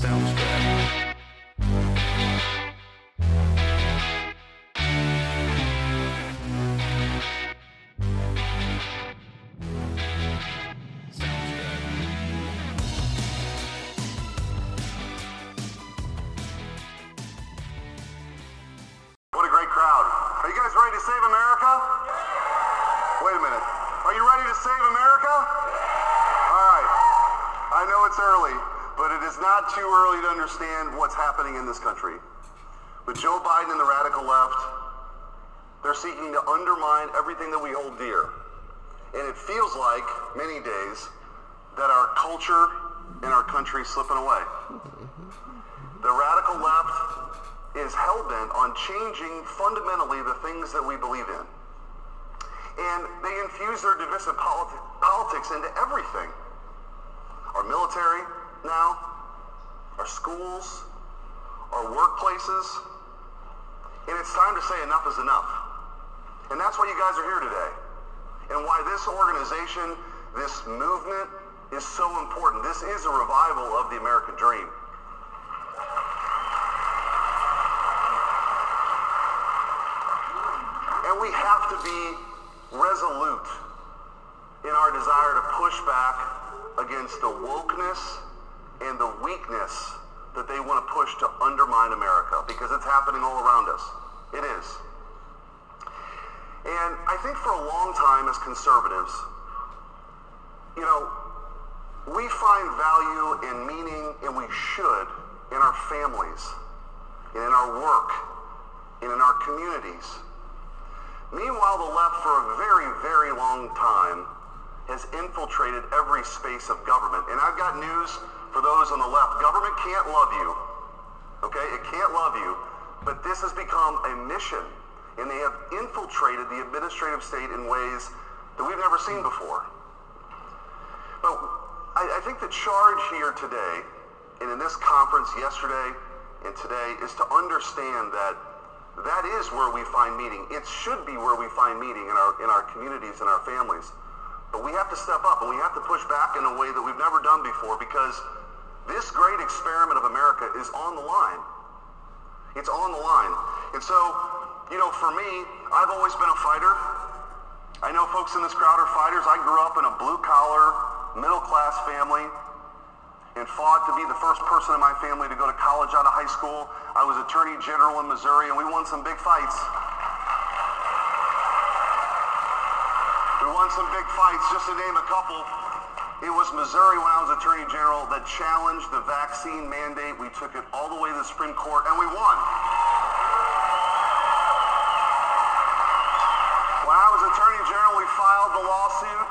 Sounds this country. With Joe Biden and the radical left, they're seeking to undermine everything that we hold dear. And it feels like, many days, that our culture and our country is slipping away. The radical left is hell-bent on changing fundamentally the things that we believe in. And they infuse their divisive politi- politics into everything. Our military now, our schools, our workplaces. And it's time to say enough is enough. And that's why you guys are here today. And why this organization, this movement is so important. This is a revival of the American dream. And we have to be resolute in our desire to push back against the wokeness and the weakness that they want to push to undermine America because it's happening all around us. It is. And I think for a long time as conservatives, you know, we find value and meaning, and we should, in our families, and in our work, and in our communities. Meanwhile, the left for a very, very long time has infiltrated every space of government. And I've got news for those on the left. Government can't love you. Okay? It can't love you. But this has become a mission. And they have infiltrated the administrative state in ways that we've never seen before. But I, I think the charge here today, and in this conference yesterday and today, is to understand that that is where we find meaning. It should be where we find meaning in our in our communities and our families. But we have to step up and we have to push back in a way that we've never done before because this great experiment of America is on the line. It's on the line. And so, you know, for me, I've always been a fighter. I know folks in this crowd are fighters. I grew up in a blue collar, middle class family and fought to be the first person in my family to go to college out of high school. I was attorney general in Missouri and we won some big fights. We won some big fights, just to name a couple. It was Missouri when I was attorney general that challenged the vaccine mandate. We took it all the way to the Supreme Court and we won. When I was attorney general, we filed the lawsuit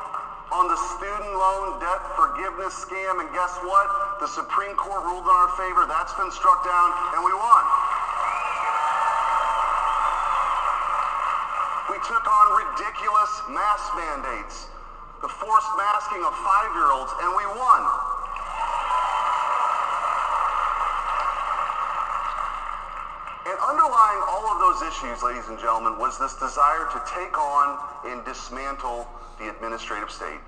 on the student loan debt forgiveness scam, and guess what? The Supreme Court ruled in our favor. That's been struck down, and we won. We took on ridiculous mask mandates, the forced masking of five-year-olds, and we won. And underlying all of those issues, ladies and gentlemen, was this desire to take on and dismantle the administrative state.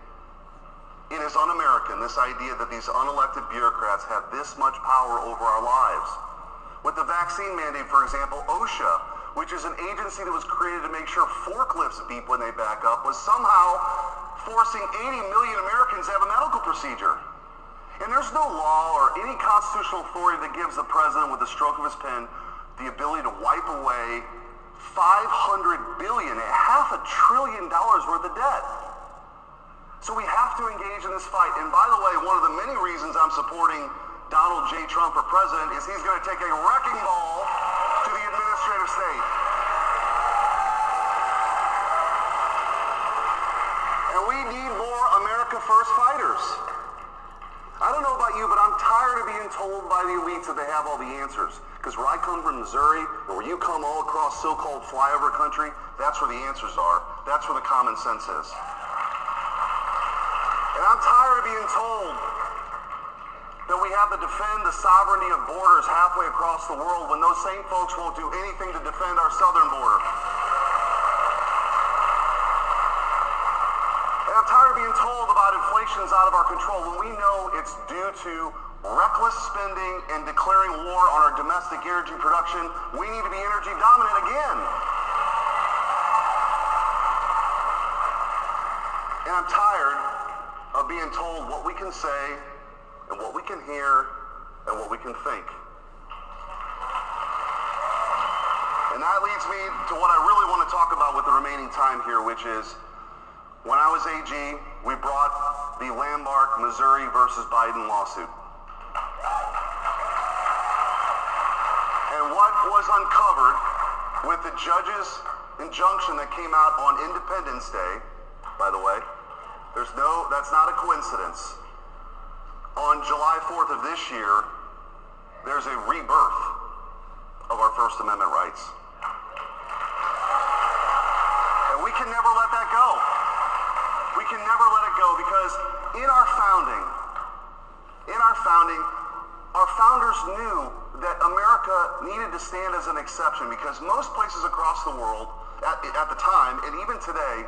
It is un-American, this idea that these unelected bureaucrats have this much power over our lives. With the vaccine mandate, for example, OSHA, which is an agency that was created to make sure forklifts beep when they back up, was somehow forcing 80 million Americans to have a medical procedure. And there's no law or any constitutional authority that gives the president, with the stroke of his pen, the ability to wipe away 500 billion, half a trillion dollars worth of debt. So we have to engage in this fight. And by the way, one of the many reasons I'm supporting Donald J. Trump for president is he's going to take a wrecking ball to the administrative state. We need more America First fighters. I don't know about you, but I'm tired of being told by the elites that they have all the answers. Because where I come from, Missouri, and where you come all across so-called flyover country, that's where the answers are. That's where the common sense is. And I'm tired of being told that we have to defend the sovereignty of borders halfway across the world when those same folks won't do anything to defend our southern border. And I'm tired of being told about out of our control when we know it's due to reckless spending and declaring war on our domestic energy production, we need to be energy dominant again. And I'm tired of being told what we can say and what we can hear and what we can think. And that leads me to what I really want to talk about with the remaining time here, which is when I was AG, we brought the Landmark, Missouri versus Biden lawsuit. And what was uncovered with the judge's injunction that came out on Independence Day, by the way, there's no, that's not a coincidence. On July 4th of this year, there's a rebirth of our First Amendment rights. And we can never let that go. We can never let it go because in our founding, in our founding, our founders knew that America needed to stand as an exception because most places across the world at, at the time and even today,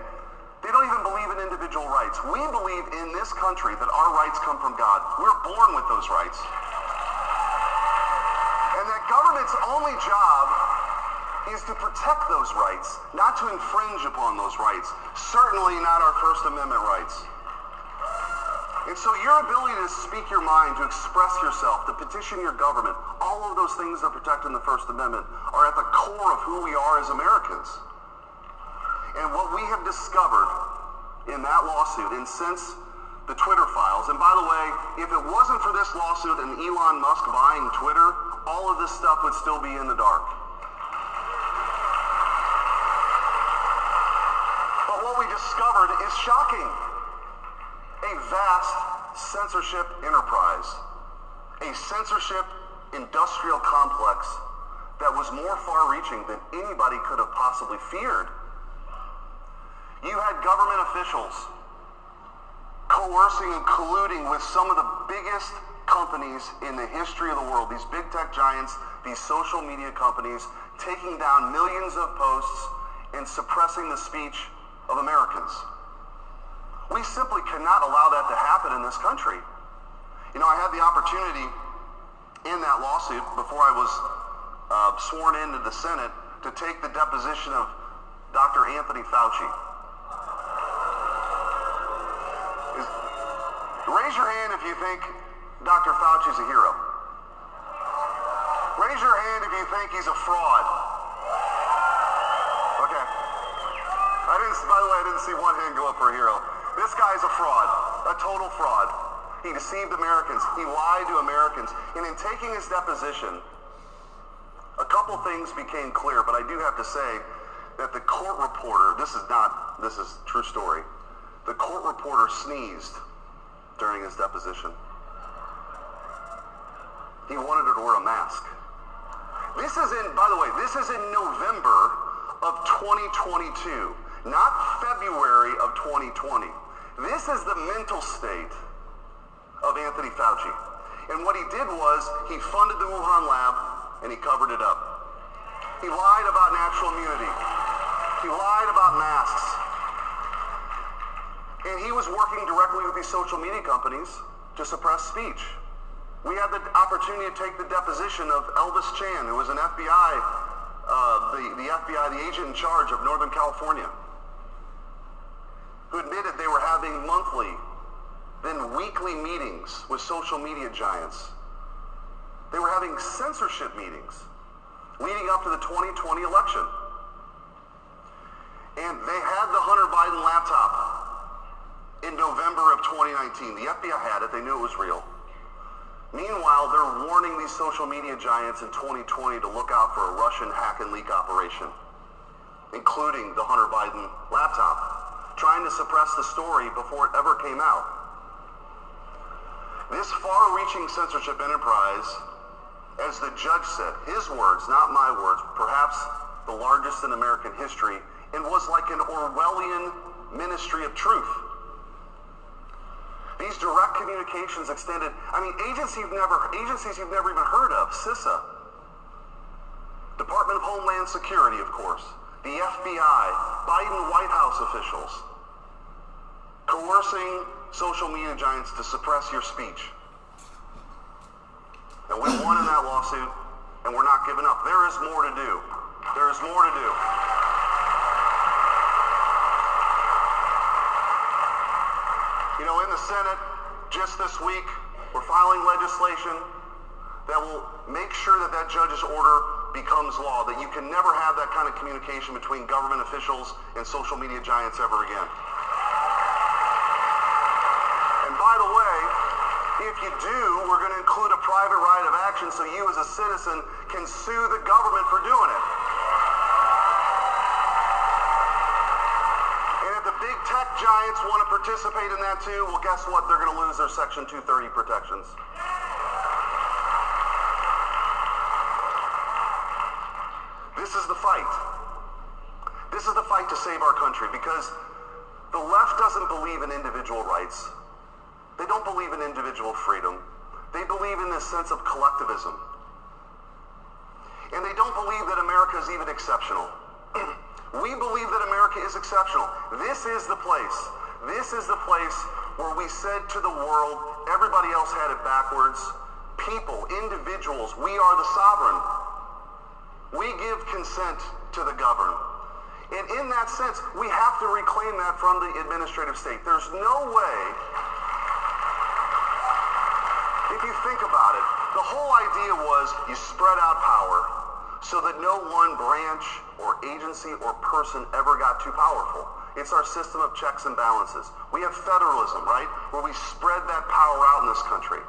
they don't even believe in individual rights. We believe in this country that our rights come from God. We're born with those rights. And that government's only job is to protect those rights, not to infringe upon those rights. Certainly not our First Amendment rights. And so your ability to speak your mind, to express yourself, to petition your government, all of those things that protect in the First Amendment are at the core of who we are as Americans. And what we have discovered in that lawsuit, and since the Twitter files, and by the way, if it wasn't for this lawsuit and Elon Musk buying Twitter, all of this stuff would still be in the dark. But what we shocking. A vast censorship enterprise, a censorship industrial complex that was more far-reaching than anybody could have possibly feared. You had government officials coercing and colluding with some of the biggest companies in the history of the world, these big tech giants, these social media companies, taking down millions of posts and suppressing the speech of Americans. We simply cannot allow that to happen in this country. You know, I had the opportunity in that lawsuit before I was uh, sworn into the Senate to take the deposition of Dr. Anthony Fauci. Is, raise your hand if you think Dr. Fauci's a hero. Raise your hand if you think he's a fraud. Okay. I didn't, by the way, I didn't see one hand go up for a hero. This guy's a fraud, a total fraud. He deceived Americans. He lied to Americans. And in taking his deposition, a couple things became clear, but I do have to say that the court reporter, this is not, this is true story, the court reporter sneezed during his deposition. He wanted her to wear a mask. This is in, by the way, this is in November of 2022, not February of 2020. This is the mental state of Anthony Fauci. And what he did was he funded the Wuhan lab and he covered it up. He lied about natural immunity. He lied about masks. And he was working directly with these social media companies to suppress speech. We had the opportunity to take the deposition of Elvis Chan, who was an FBI, uh, the, the FBI, the agent in charge of Northern California, who admitted they were having monthly, then weekly meetings with social media giants. They were having censorship meetings leading up to the 2020 election. And they had the Hunter Biden laptop in November of 2019. The FBI had it. They knew it was real. Meanwhile, they're warning these social media giants in 2020 to look out for a Russian hack and leak operation, including the Hunter Biden laptop, trying to suppress the story before it ever came out. This far-reaching censorship enterprise, as the judge said, his words, not my words, perhaps the largest in American history, and was like an Orwellian ministry of truth. These direct communications extended, I mean, agencies you've never, agencies you've never even heard of, CISA, Department of Homeland Security, of course, the FBI, Biden White House officials, coercing social media giants to suppress your speech. And we won in that lawsuit, and we're not giving up. There is more to do. There is more to do. You know, in the Senate, just this week, we're filing legislation that will make sure that that judge's order becomes law, that you can never have that kind of communication between government officials and social media giants ever again. And by the way, if you do, we're going to include a private right of action so you as a citizen can sue the government for doing it. And if the big tech giants want to participate in that too, well, guess what? They're going to lose their Section 230 protections. This is the fight. This is the fight to save our country because the left doesn't believe in individual rights. They don't believe in individual freedom. They believe in this sense of collectivism. And they don't believe that America is even exceptional. we believe that America is exceptional. This is the place. This is the place where we said to the world, everybody else had it backwards. People, individuals, we are the sovereign. We give consent to the governed. And in that sense, we have to reclaim that from the administrative state. There's no way, if you think about it, the whole idea was you spread out power so that no one branch or agency or person ever got too powerful. It's our system of checks and balances. We have federalism, right? Where we spread that power out in this country.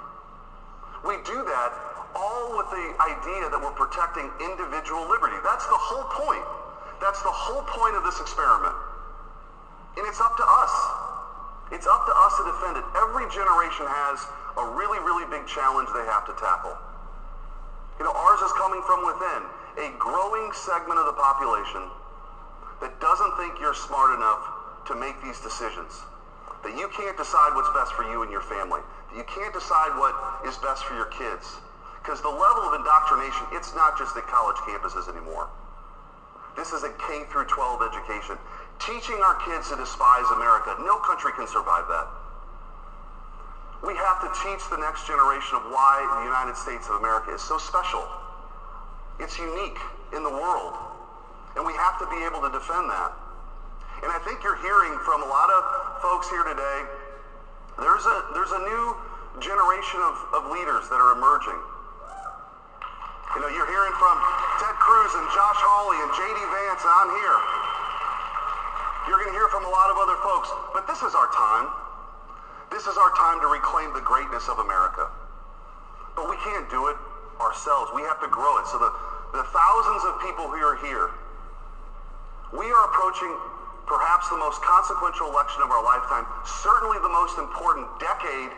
We do that all with the idea that we're protecting individual liberty. That's the whole point. That's the whole point of this experiment. And it's up to us. It's up to us to defend it. Every generation has a really, really big challenge they have to tackle. You know, ours is coming from within. A growing segment of the population that doesn't think you're smart enough to make these decisions. That you can't decide what's best for you and your family. That you can't decide what is best for your kids. Because the level of indoctrination, it's not just at college campuses anymore. This is a K through 12 education. Teaching our kids to despise America. No country can survive that. We have to teach the next generation of why the United States of America is so special. It's unique in the world. And we have to be able to defend that. And I think you're hearing from a lot of folks here today, there's a, there's a new generation of, of leaders that are emerging. You know, you're hearing from Ted Cruz and Josh Hawley and J.D. Vance, and I'm here. You're going to hear from a lot of other folks. But this is our time. This is our time to reclaim the greatness of America. But we can't do it ourselves. We have to grow it. So the, the thousands of people who are here, we are approaching perhaps the most consequential election of our lifetime, certainly the most important decade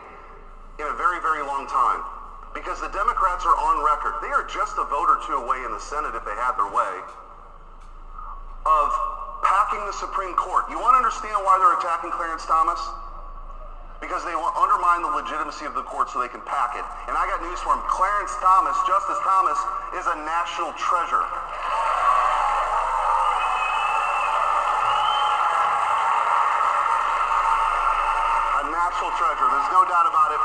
in a very, very long time. Because the Democrats are on record. They are just a vote or two away in the Senate if they had their way of packing the Supreme Court. You want to understand why they're attacking Clarence Thomas? Because they want to undermine the legitimacy of the court so they can pack it. And I got news for him. Clarence Thomas, Justice Thomas, is a national treasure. A national treasure. There's no doubt about it.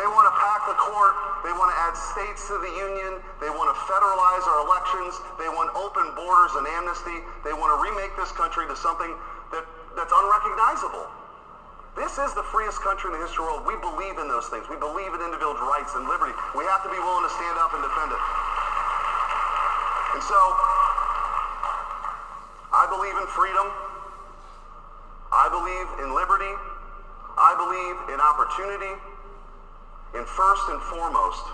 They want to pack the court. They want to add states to the union. They want to federalize our elections. They want open borders and amnesty. They want to remake this country to something that, that's unrecognizable. This is the freest country in the history of the world. We believe in those things. We believe in individual rights and liberty. We have to be willing to stand up and defend it. And so, I believe in freedom. I believe in liberty. I believe in opportunity. And first and foremost,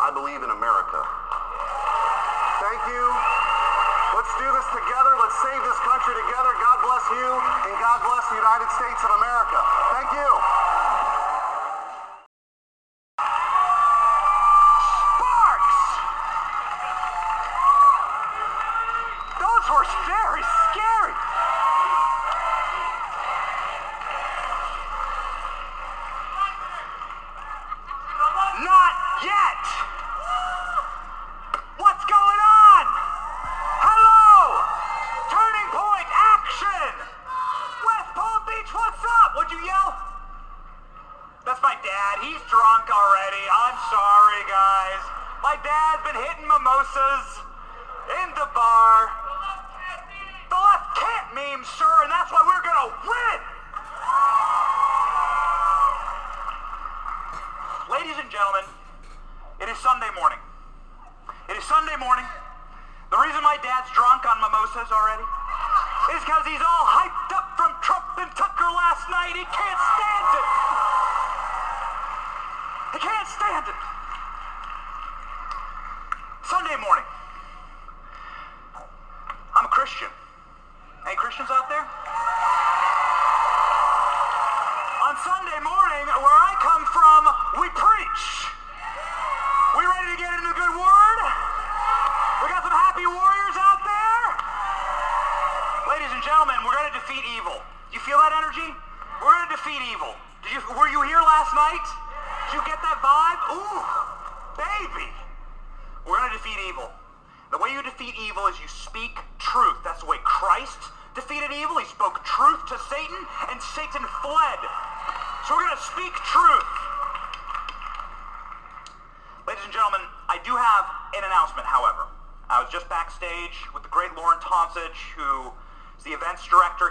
I believe in America. Thank you. Let's do this together. Let's save this country together. God bless you, and God bless the United States of America.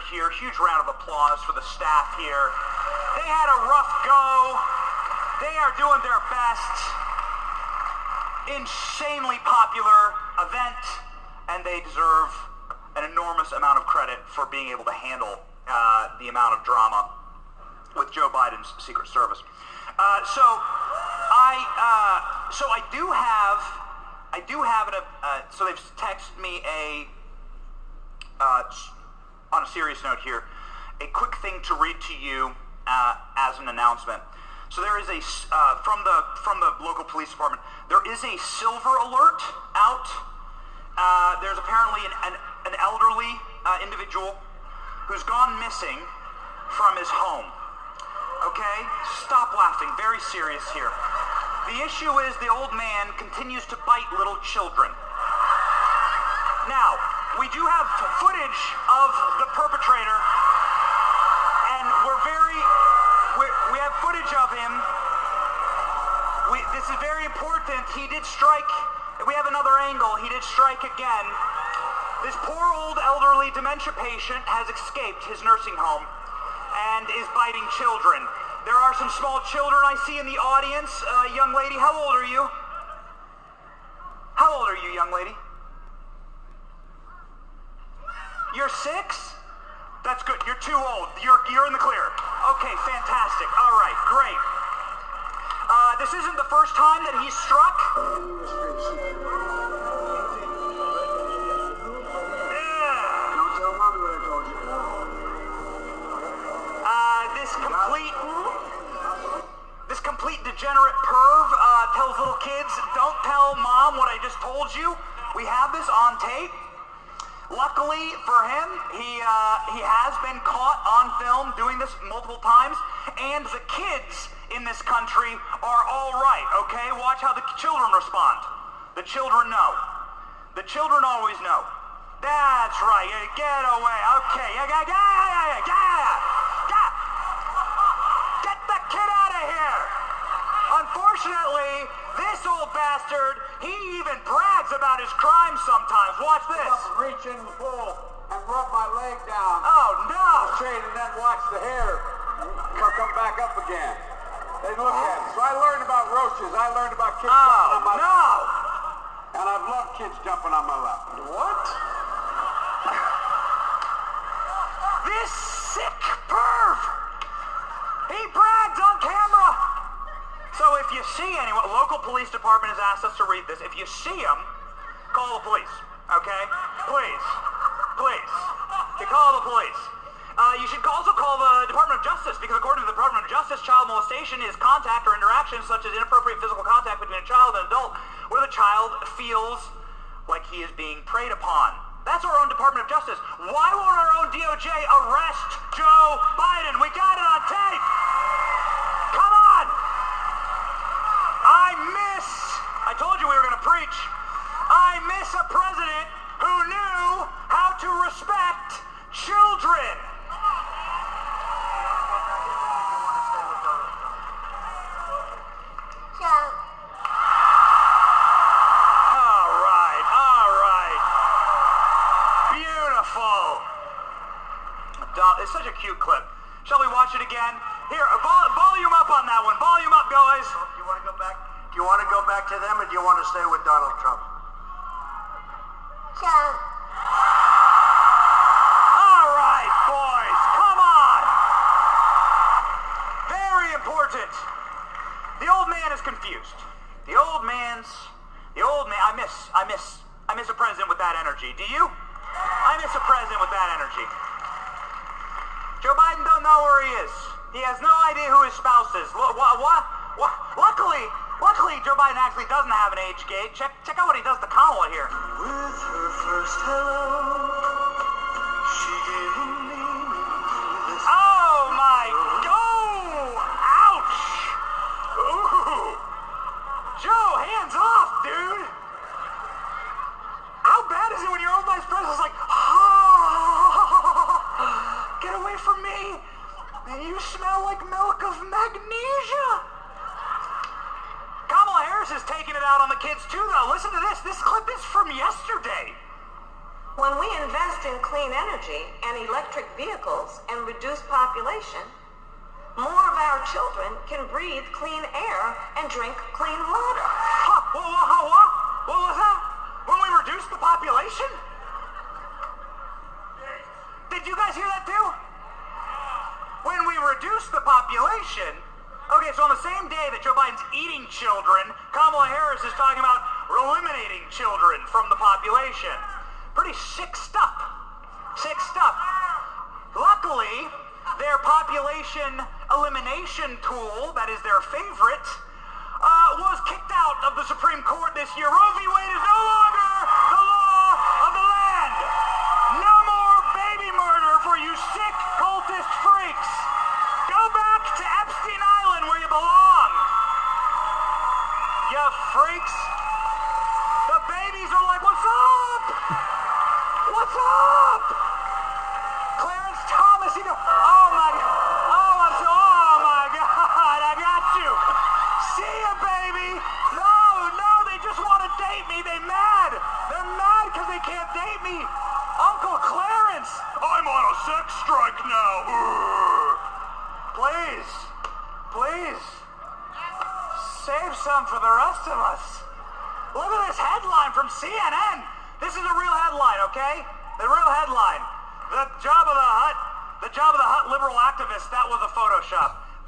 Here. Huge round of applause for the staff here. They had a rough go. They are doing their best. Insanely popular event, and they deserve an enormous amount of credit for being able to handle uh, the amount of drama with Joe Biden's Secret Service. Uh, so I uh, so I do have I do have an uh, so they've texted me a uh, on a serious note here a quick thing to read to you uh, as an announcement. So there is a uh, from the from the local police department there is a silver alert out. Uh, there's apparently an, an, an elderly uh, individual who's gone missing from his home. Okay? Stop laughing. Very serious here. The issue is the old man continues to bite little children. We do have footage of the perpetrator, and we're very, we're, we have footage of him. We, this is very important. He did strike, we have another angle. He did strike again. This poor old elderly dementia patient has escaped his nursing home and is biting children. There are some small children I see in the audience. Uh, young lady, how old are you? How old are you, young lady? You're six? That's good. You're too old. You're, you're in the clear. Okay, fantastic. All right, great. Uh, this isn't the first time that he's struck. Uh, this complete, this complete degenerate perv uh, tells little kids, "Don't tell mom what I just told you." We have this on tape. Luckily for him, he uh, he has been caught on film doing this multiple times, and the kids this country are all right. Okay, watch how the children respond. The children know. The children always know. That's right. Get away. Okay. Yeah, yeah, yeah, yeah, yeah, yeah. yeah. Get the kid out of here. Unfortunately, this old bastard, he even brags about his crimes sometimes. Watch this. Reach in the pool and rub my leg down. Oh no. Shade and then watch the hair come back up again. They look at it. So I learned about roaches. I learned about kids oh, jumping on Oh my no. And I've loved kids jumping on my lap. What? This sick perv! He brags on camera! So if you see anyone, local police department has asked us to read this. If you see him, call the police, okay? Please. Please. You call the police. Uh, you should also call the Department of Justice because according to the Department of Justice, child molestation is contact or interaction such as inappropriate physical contact between a child and an adult where the child feels like he is being preyed upon. That's our own Department of Justice. Why won't our own DOJ arrest Joe Biden? We got it on tape. Come on. I miss, I told you we were going to preach. I miss a president who knew how to respect children.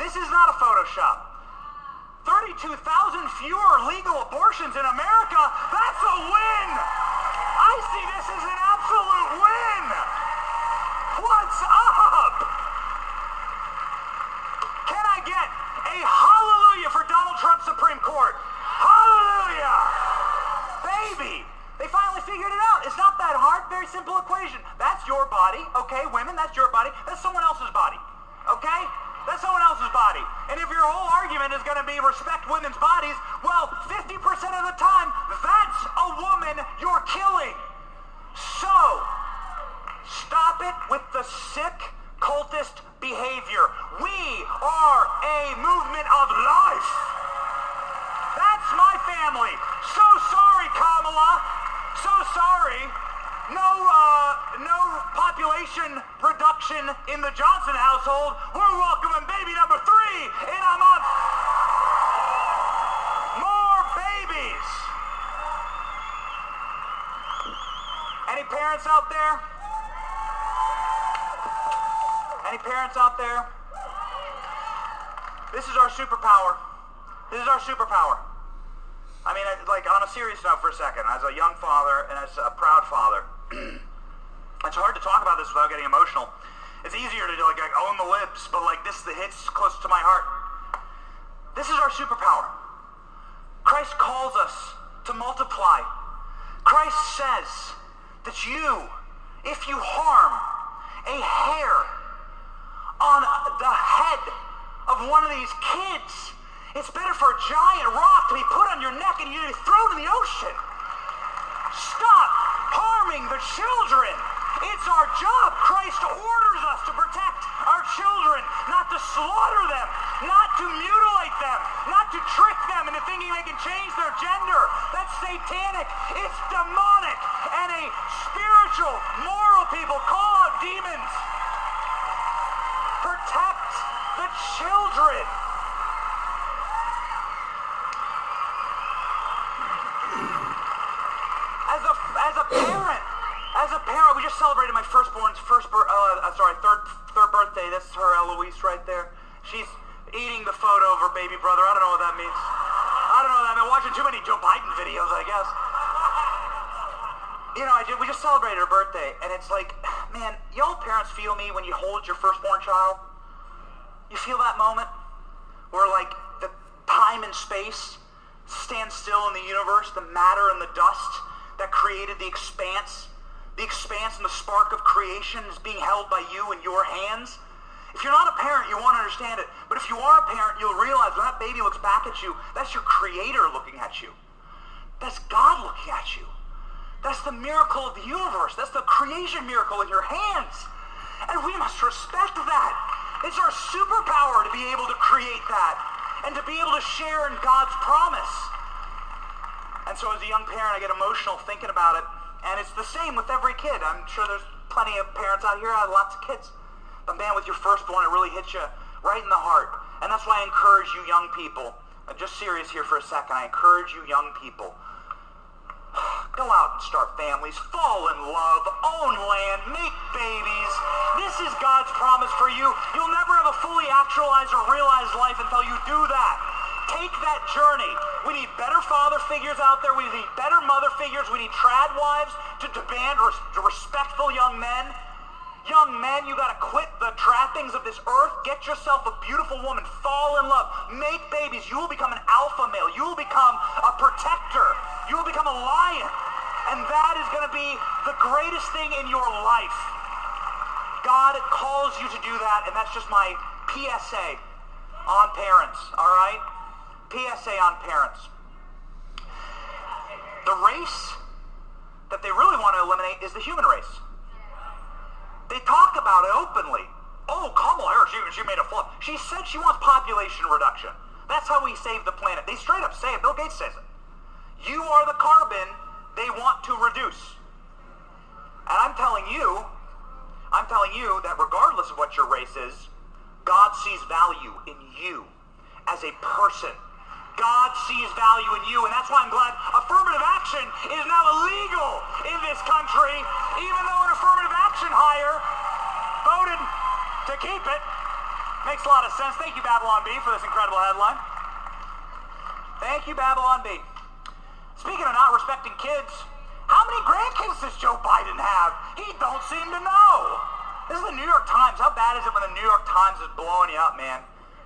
This is not a Photoshop. 32,000 fewer legal abortions in America. That's a win. I see this as an absolute win. What's up? Can I get a hallelujah for Donald Trump Supreme Court? Hallelujah! Baby! They finally figured it out. It's not that hard. Very simple equation. That's your body, okay? Women, that's your body. That's someone else's body, okay? That's someone else's body. And if your whole argument is going to be respect women's bodies, well, 50% of the time, that's a woman you're killing. So, stop it with the sick cultist behavior. We are a movement of life. That's my family. So sorry, Kamala. So sorry. No, uh, no population reduction in the Johnson household. We're welcoming baby number three in a month. More babies. Any parents out there? Any parents out there? This is our superpower. This is our superpower. I mean, like on a serious note for a second, as a young father and as a proud father, it's hard to talk about this without getting emotional. It's easier to like, like own the libs, but like this the hits close to my heart. This is our superpower. Christ calls us to multiply. Christ says that you, if you harm a hair on the head of one of these kids, it's better for a giant rock to be put on your neck and you to be thrown in the ocean. Stop harming the children. It's our job. Christ orders us to protect our children, not to slaughter them, not to mutilate them, not to trick them into thinking they can change their gender. That's satanic. It's demonic. And a spiritual, moral people call out demons. Protect the children. As a, as a parent, as a parent, we just celebrated my first uh, sorry, third, third birthday. This is her, Eloise, right there. She's eating the photo of her baby brother. I don't know what that means. I don't know I've been Watching too many Joe Biden videos, I guess. You know, I did, we just celebrated her birthday, and it's like, man, y'all parents feel me when you hold your firstborn child? You feel that moment where like the time and space stand still in the universe, the matter and the dust that created the expanse, the expanse and the spark of creation is being held by you in your hands. If you're not a parent, you won't understand it. But if you are a parent, you'll realize when that baby looks back at you, that's your creator looking at you. That's God looking at you. That's the miracle of the universe. That's the creation miracle in your hands. And we must respect that. It's our superpower to be able to create that and to be able to share in God's promise. And so as a young parent, I get emotional thinking about it. And it's the same with every kid. I'm sure there's plenty of parents out here have lots of kids. But man, with your firstborn, it really hits you right in the heart. And that's why I encourage you young people. I'm just serious here for a second. I encourage you young people. Go out and start families, fall in love, own land, make babies. This is God's promise for you. You'll never have a fully actualized or realized life until you do that. Take that journey. We need better father figures out there. We need better mother figures. We need trad wives to demand res- respectful young men. Young men, you gotta quit the trappings of this earth. Get yourself a beautiful woman. Fall in love. Make babies. You will become an alpha male. You will become a protector. You will become a lion. And that is gonna be the greatest thing in your life. God calls you to do that, and that's just my PSA on parents, all right? PSA on parents. The race that they really want to eliminate is the human race. They talk about it openly. Oh, Kamala Harris, she, she made a flop. She said she wants population reduction. That's how we save the planet. They straight up say it. Bill Gates says it. You are the carbon they want to reduce. And I'm telling you, I'm telling you that regardless of what your race is, God sees value in you as a person. God sees value in you, and that's why I'm glad affirmative action is now illegal in this country, even though an affirmative action hire voted to keep it. Makes a lot of sense. Thank you, Babylon Bee, for this incredible headline. Thank you, Babylon Bee. Speaking of not respecting kids, how many grandkids does Joe Biden have? He don't seem to know. This is the New York Times. How bad is it when the New York Times is blowing you up, man?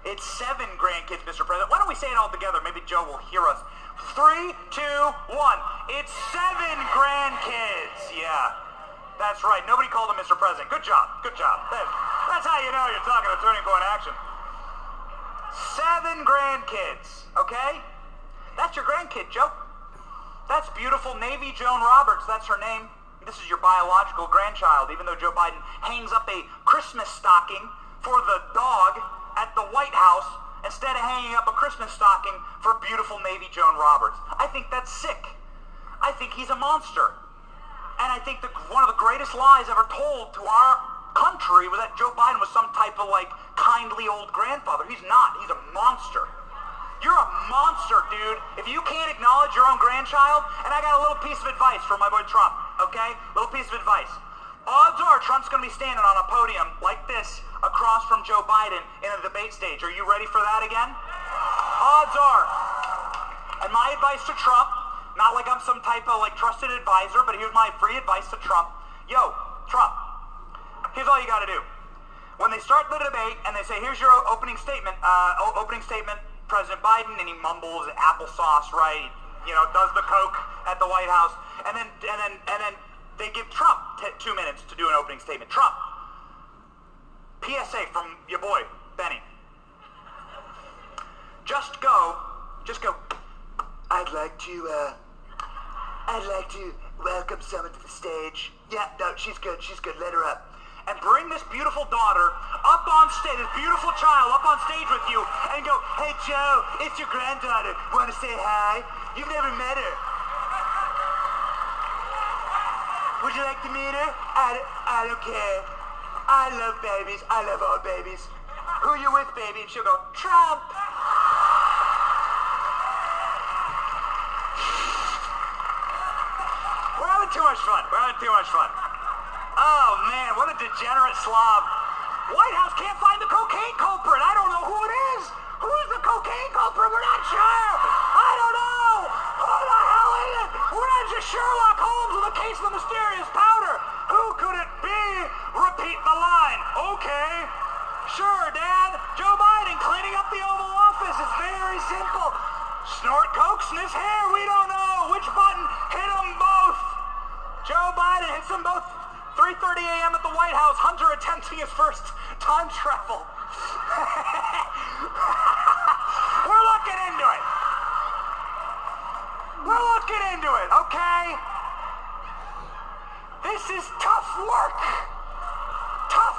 It's seven grandkids, Mr. President. Why don't we say it all together? Maybe Joe will hear us. Three, two, one. It's seven grandkids. Yeah, that's right. Nobody called him Mr. President. Good job. Good job. That's how you know you're talking a turning point action. Seven grandkids, okay? That's your grandkid, Joe. That's beautiful Navy Joan Roberts. That's her name. This is your biological grandchild, even though Joe Biden hangs up a Christmas stocking for the dog at the White House instead of hanging up a Christmas stocking for beautiful Navy Joan Roberts. I think that's sick. I think he's a monster. And I think that one of the greatest lies ever told to our country was that Joe Biden was some type of like kindly old grandfather. He's not. He's a monster. You're a monster, dude. If you can't acknowledge your own grandchild, and I got a little piece of advice for my boy Trump, okay? Little piece of advice. Odds are Trump's going to be standing on a podium like this across from Joe Biden in a debate stage. Are you ready for that again? Odds are. And my advice to Trump, not like I'm some type of like trusted advisor, but here's my free advice to Trump. Yo, Trump, here's all you got to do. When they start the debate and they say, here's your opening statement, uh, opening statement, President Biden, and he mumbles applesauce, right? You know, does the coke at the White House, and then and then and then they give Trump two minutes to do an opening statement. Trump, PSA from your boy Benny. Just go, just go. I'd like to, uh, I'd like to welcome someone to the stage. Yeah, no, she's good, she's good, let her up. And bring this beautiful daughter up on stage, this beautiful child up on stage with you, and go, hey Joe, it's your granddaughter. Want to say hi? You've never met her. Would you like to meet her? I, I don't care. I love babies. I love all babies. Who you with, baby? And she'll go, Trump. We're having too much fun. We're having too much fun. Oh man, what a degenerate slob. White House can't find the cocaine culprit. I don't know who it is. Who's the cocaine culprit? We're not sure. I don't know. Who the hell is it? We're not just Sherlock Of the mysterious powder. Who could it be? Repeat the line. Okay. Sure, Dad. Joe Biden cleaning up the Oval Office. It's very simple. Snort cokes in his hair. We don't know. Which button? Hit them both. Joe Biden hits them both. 3.30 a.m. at the White House. Hunter attempting his first time travel. We're looking into it. We're looking into it, okay? This is tough work. Tough.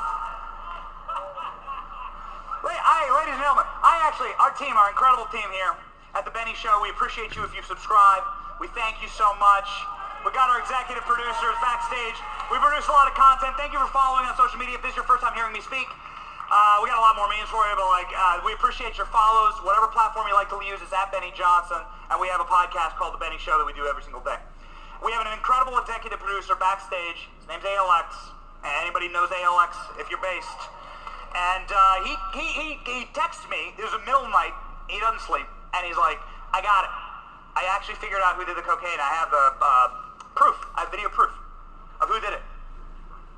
Ladies and gentlemen, I actually, our team, our incredible team here at the Benny Show, we appreciate you if you subscribe. We thank you so much. We got our executive producers backstage. We produce a lot of content. Thank you for following on social media. If this is your first time hearing me speak, uh, we got a lot more memes for you, but like, uh, we appreciate your follows. Whatever platform you like to use is at Benny Johnson, and we have a podcast called The Benny Show that we do every single day. We have an incredible executive producer backstage. His name's ALX, anybody knows ALX if you're based. And uh, he, he, he, he texts me. It was a middle night. He doesn't sleep, and he's like, "I got it. I actually figured out who did the cocaine. I have the uh, proof. I have video proof of who did it."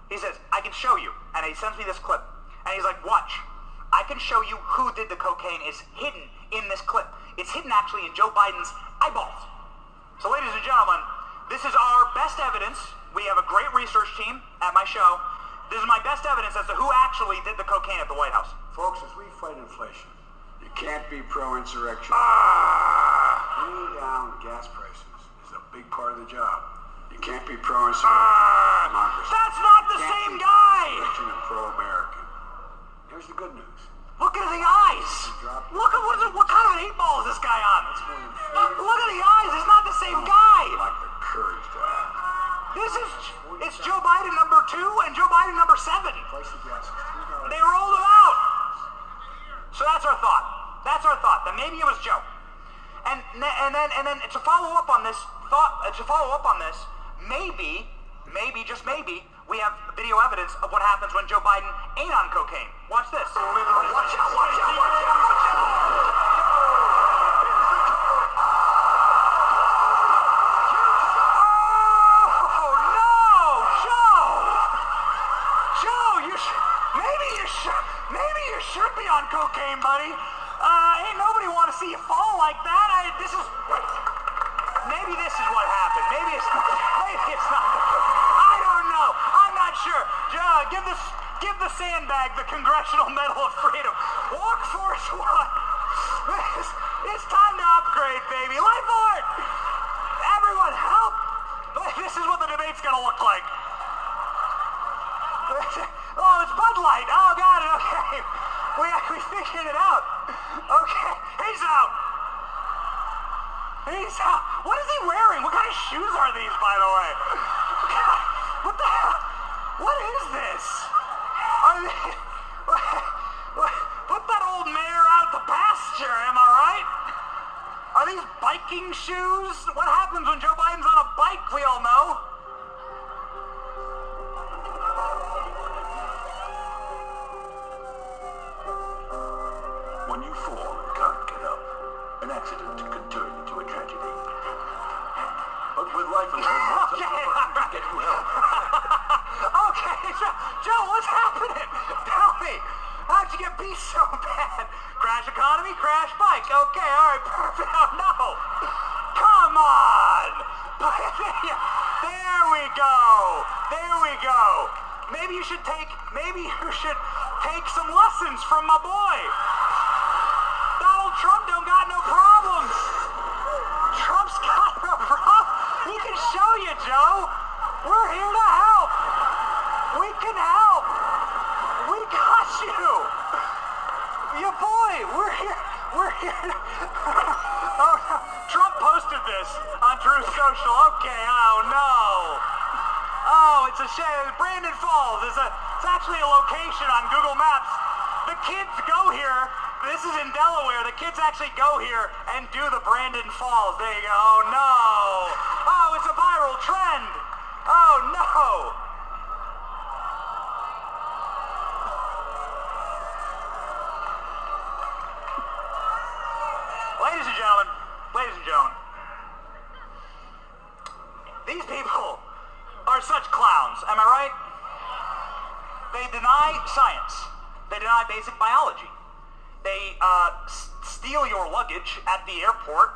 He says, I can show you. And he sends me this clip. And he's like, watch. I can show you who did the cocaine is hidden in this clip. It's hidden actually in Joe Biden's eyeballs. So ladies and gentlemen, this is our best evidence. We have a great research team at my show. This is my best evidence as to who actually did the cocaine at the White House. Folks, as we fight inflation, you can't be pro-insurrection. Ah, Bringing down gas prices is a big part of the job. You can't be pro-insurrection. ah, democracy. that's not the same guy. Christian and pro-American. Here's the good news. Look at the eyes. Look at what, what kind of an eight ball is this guy on? Look at the eyes. It's not the same guy. Courage to act. This is it's Joe Biden number two and Joe Biden number seven. Price of gas is three dollars. They rolled him out. So that's our thought. That's our thought. That maybe it was Joe. And and then and then to follow up on this thought uh, to follow up on this, maybe maybe just maybe we have video evidence of what happens when Joe Biden ain't on cocaine. Watch this. Watch out! Watch out! Watch out! Watch out! Oh no, Joe! Joe, you sh- maybe you should maybe you should cocaine, buddy. Uh, ain't nobody want to see you fall like that. I, this is maybe this is what happened. Maybe it's maybe it's not. I don't know. I'm not sure. Joe, give this give the sandbag the Congressional Medal of Freedom. Walk Force One. It's, it's time to upgrade, baby. Life Alert! Everyone, help! This is what the debate's gonna look like. oh, it's Bud Light. Oh, got it. Okay. We, we figured it out. Okay. He's out. He's out. What is he wearing? What kind of shoes are these, by the way? What the hell? What is this? Are they... Put that old mare out the pasture, am I right? Are these biking shoes? What happens when Joe you should take, maybe you should take some lessons from my boy. Donald Trump don't got no problems. Trump's got no problem. He can show you, Joe. We're here to help. We can help. We got you. Your boy, we're here. We're here. oh, no. Trump posted this on Truth Social. Okay, oh no. Oh, it's a shame. Brandon Falls is a, it's actually a location on Google Maps. The kids go here. This is in Delaware. The kids actually go here and do the Brandon Falls. They go. Oh, no. Oh, it's a viral trend. Oh, no. Ladies and gentlemen, ladies and gentlemen, these people are such clowns, am I right? They deny science. They deny basic biology. They uh, s- steal your luggage at the airport.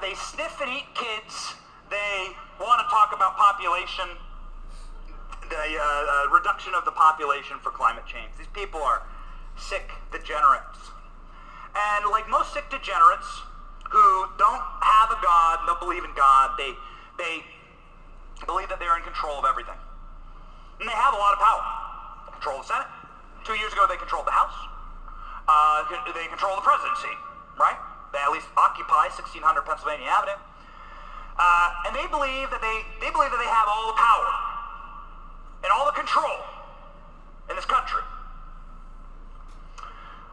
They sniff and eat kids. They want to talk about population, the uh, uh, reduction of the population for climate change. These people are sick degenerates. And like most sick degenerates who don't have a God, don't believe in God, they, they believe that they're in control of everything. And they have a lot of power. They control the Senate. Two years ago, they controlled the House. Uh, they control the presidency, right? They at least occupy 1600 Pennsylvania Avenue. Uh, and they believe that they, they believe that they have all the power and all the control in this country.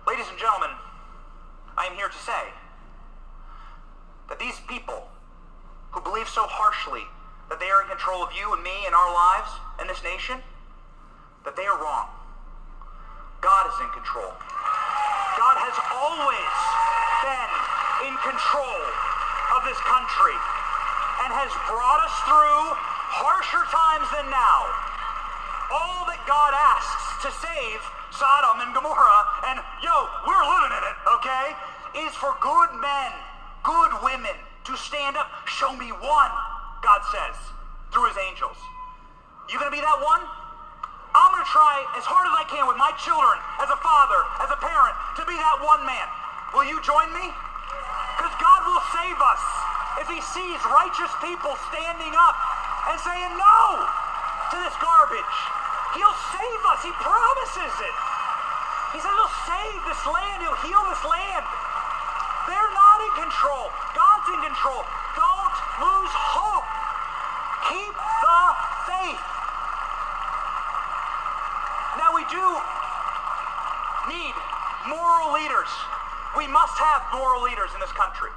Ladies and gentlemen, I am here to say that these people who believe so harshly that they are in control of you and me and our lives and this nation, that they are wrong. God is in control. God has always been in control of this country and has brought us through harsher times than now. All that God asks to save Sodom and Gomorrah, and yo, we're living in it, okay, is for good men, good women to stand up. Show me one, God says, through his angels. You gonna be that one? I'm gonna try as hard as I can with my children, as a father, as a parent, to be that one man. Will you join me? Because God will save us if he sees righteous people standing up and saying no to this garbage. He'll save us. He promises it. He says he'll save this land. He'll heal this land. They're not in control. God's in control. Don't lose hope. Keep the Now we do need moral leaders. We must have moral leaders in this country.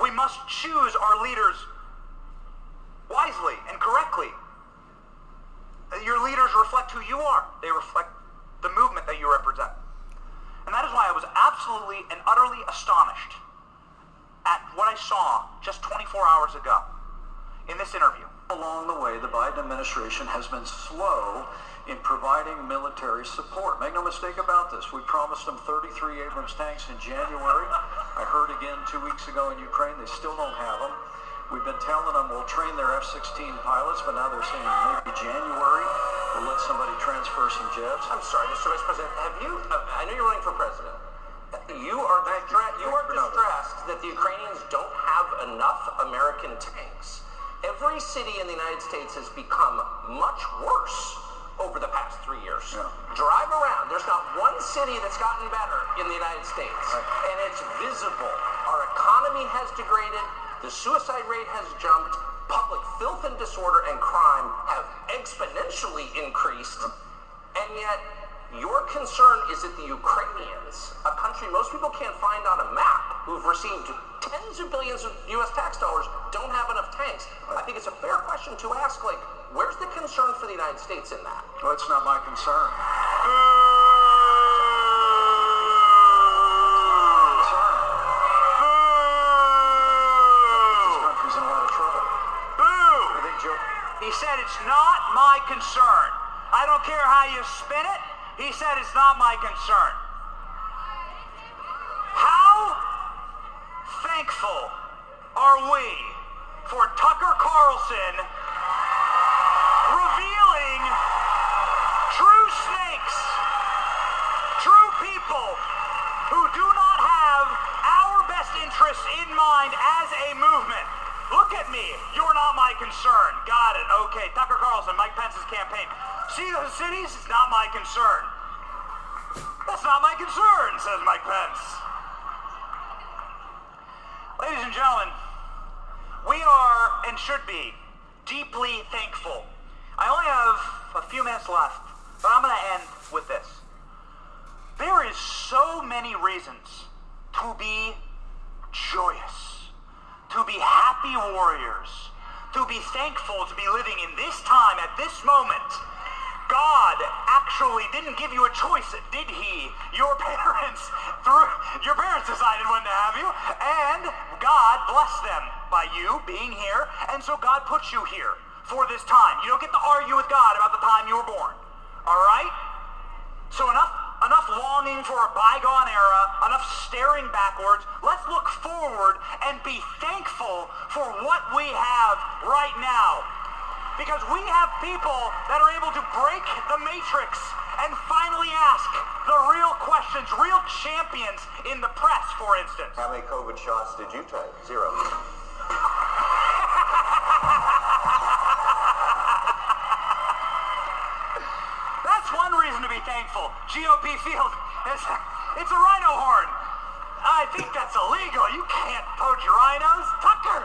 We must choose our leaders wisely and correctly. Your leaders reflect who you are. They reflect the movement that you represent. And that is why I was absolutely and utterly astonished at what I saw just 24 hours ago in this interview. Along the way, the Biden administration has been slow in providing military support. Make no mistake about this. We promised them 33 Abrams tanks in January. I heard again two weeks ago in Ukraine they still don't have them. We've been telling them we'll train their F-16 pilots, but now they're saying maybe January we'll let somebody transfer some jets. I'm sorry, Mr. Vice President. Have you? Uh, I know you're running for president. You are distra- you are for noting. distressed that the Ukrainians don't have enough American tanks. Every city in the United States has become much worse over the past three years. Yeah. Drive around. There's not one city that's gotten better in the United States, and it's visible. Our economy has degraded. The suicide rate has jumped. Public filth and disorder and crime have exponentially increased. And yet, your concern is that the Ukrainians, a country most people can't find on a map, who've received tens of billions of U.S. tax dollars, don't have enough tanks. I think it's a fair question to ask, like, where's the concern for the United States in that? Well, it's not my concern. Concern. This country's in a lot of trouble. Boo! I think Joe. He said it's not my concern. I don't care how you spin it. He said it's not my concern. How thankful are we for Tucker Carlson revealing true snakes, true people who do not have our best interests in mind as a movement. Look at me. You're not my concern. Got it. Okay. Tucker Carlson, Mike Pence's campaign. See those cities? It's not my concern. That's not my concern, says Mike Pence. Ladies and gentlemen, we are and should be deeply thankful. I only have a few minutes left, but I'm going to end with this. There is so many reasons to be joyous, to be happy warriors, to be thankful to be living in this time, at this moment. God actually didn't give you a choice, did he? Your parents, through your parents decided when to have you, and God blessed them by you being here, and so God puts you here for this time. You don't get to argue with God about the time you were born. All right? So enough enough longing for a bygone era, enough staring backwards. Let's look forward and be thankful for what we have right now. Because we have people that are able to break the matrix and finally ask the real questions, real champions in the press, for instance. How many COVID shots did you take? Zero. That's one reason to be thankful. GOP field, it's, it's a rhino horn. I think that's illegal. You can't poach rhinos. Tucker,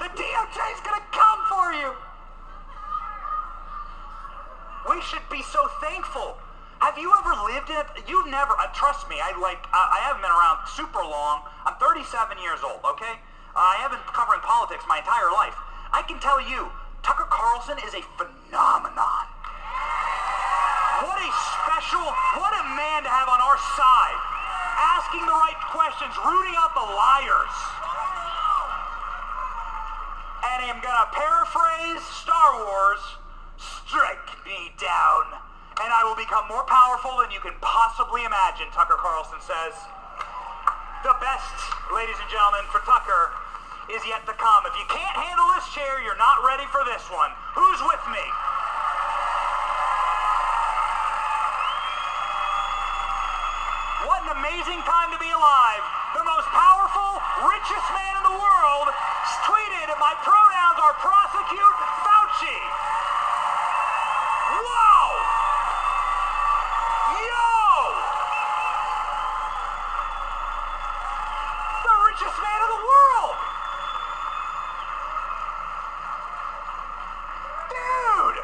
the DOJ's gonna come for you. We should be so thankful. Have you ever lived in it? You've never, uh, trust me, I like, I, I haven't been around super long. I'm 37 years old, okay? I have been covering politics my entire life. I can tell you, Tucker Carlson is a phenomenon. What a special, what a man to have on our side. Asking the right questions, rooting out the liars. And I'm gonna paraphrase Star Wars, strike me down, and I will become more powerful than you can possibly imagine, Tucker Carlson says. The best, ladies and gentlemen, for Tucker is yet to come. If you can't handle this chair, you're not ready for this one. Who's with me? What an amazing time to be alive. The most powerful, richest man in the world tweeted, my pronouns are prosecute Fauci. Whoa! Yo! The richest man in the world! Dude!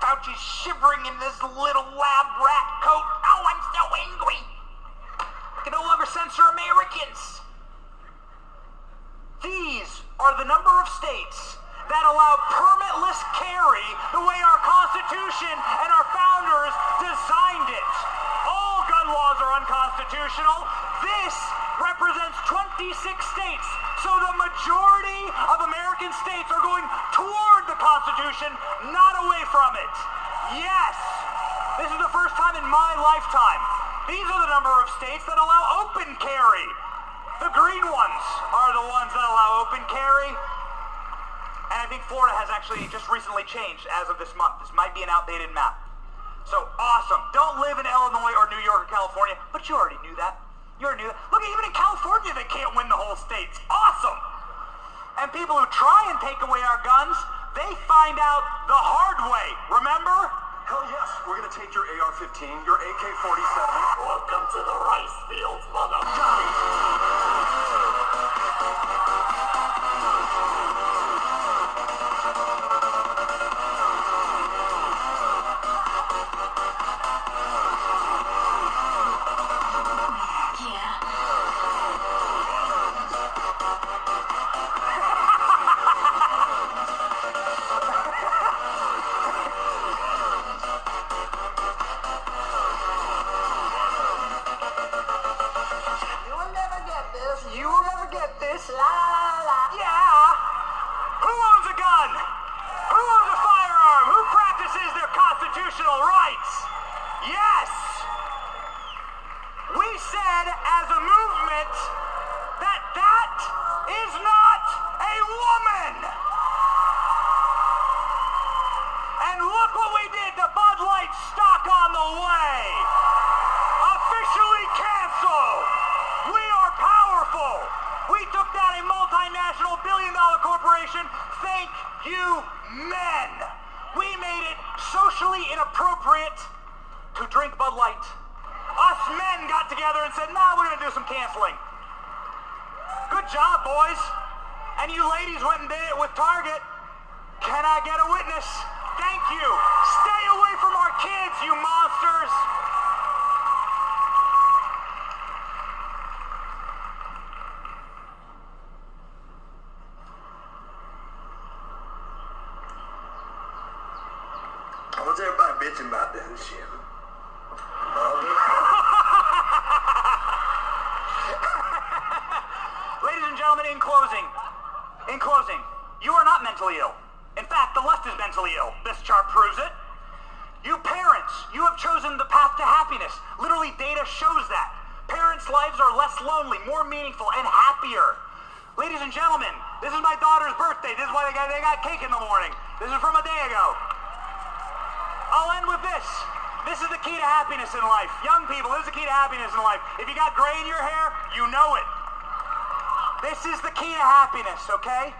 Fauci's shivering in this little lab rat coat. Oh, I'm so angry! I can no longer censor Americans. These are the number of states that allow permitless carry the way our Constitution and our founders designed it. All gun laws are unconstitutional. This represents 26 states. So the majority of American states are going toward the Constitution, not away from it. Yes, this is the first time in my lifetime. These are the number of states that allow open carry. The green ones are the ones that allow open carry. And I think Florida has actually just recently changed as of this month. This might be an outdated map. So awesome. Don't live in Illinois or New York or California, but you already knew that. You already knew that. Look, even in California, they can't win the whole state. It's awesome. And people who try and take away our guns, they find out the hard way. Remember? Hell yes, we're gonna take your AR-15, your AK-47. Welcome to the rice fields, mother. You I'll end with this. This is the key to happiness in life. Young people, this is the key to happiness in life. If you got gray in your hair, you know it. This is the key to happiness, okay?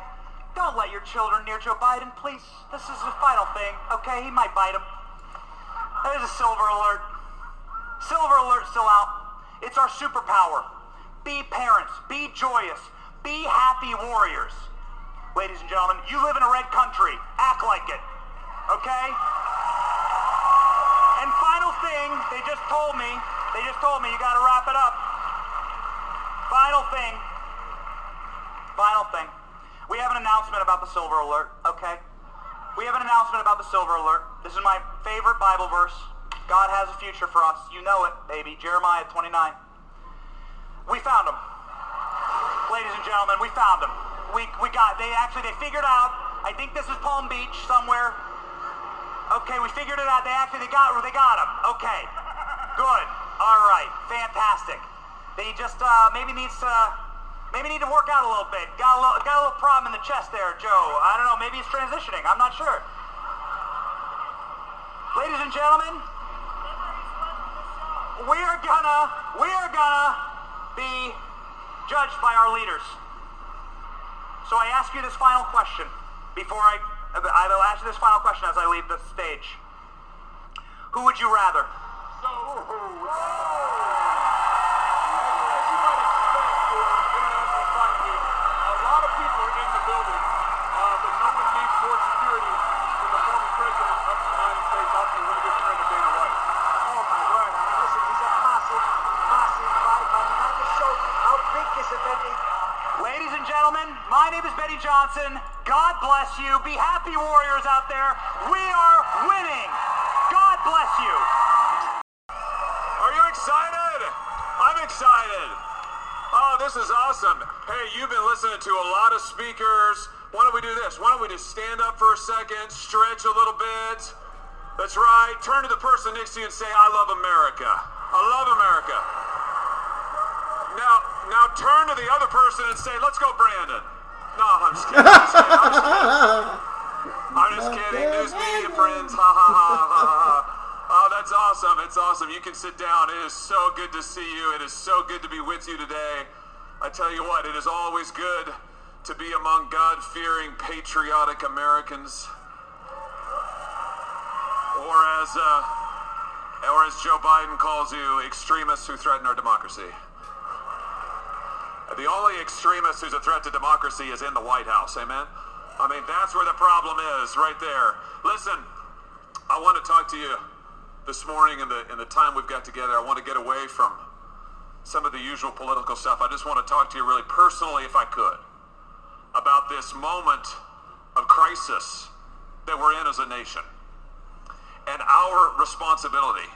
Don't let your children near Joe Biden, please. This is the final thing, okay? He might bite him. There's a silver alert. Silver alert still out. It's our superpower. Be parents. Be joyous. Be happy warriors. Ladies and gentlemen, you live in a red country. Act like it. Okay? Thing, they just told me, they just told me you gotta wrap it up. Final thing. Final thing. We have an announcement about the silver alert, okay? We have an announcement about the silver alert. This is my favorite Bible verse. God has a future for us. You know it, baby. Jeremiah 29. We found them. Ladies and gentlemen, we found them. We, we got, they actually, they figured out, I think this is Palm Beach somewhere. Okay, we figured it out. They actually, they got, they got him. Okay. Good. All right. Fantastic. They just, uh, maybe needs to, maybe need to work out a little bit. Got a little, got a little problem in the chest there, Joe. I don't know. Maybe he's transitioning. I'm not sure. Ladies and gentlemen, we are gonna, we are gonna be judged by our leaders. So I ask you this final question before I, I will ask you this final question as I leave the stage. Who would you rather? So as you might expect me, a lot of people are in the building, uh, but no one needs more security than the former president of the United States, also a really good friend of Dana White. Oh my word. I mean, listen, he's a massive, massive fight. I mean, that just shows how big this event is. Ladies and gentlemen, my name is Benny Johnson. God bless you. Be happy warriors out there. We are winning. God bless you. Are you excited? I'm excited. Oh, this is awesome. Hey, you've been listening to a lot of speakers. Why don't we do this? Why don't we just stand up for a second, stretch a little bit? That's right. Turn to the person next to you and say, I love America. I love America. Now, now turn to the other person and say, let's go, Brandon. No, I'm just kidding. I'm just kidding. I'm just kidding. News media friends. Ha ha ha ha ha. Oh, that's awesome. It's awesome. You can sit down. It is so good to see you. It is so good to be with you today. I tell you what, it is always good to be among God-fearing, patriotic Americans. Or as, uh, or as Joe Biden calls you, extremists who threaten our democracy. The only extremist who's a threat to democracy is in the White House. Amen? I mean, that's where the problem is, right there. Listen, I want to talk to you this morning in the in the time we've got together. I want to get away from some of the usual political stuff. I just want to talk to you really personally, if I could, about this moment of crisis that we're in as a nation and our responsibility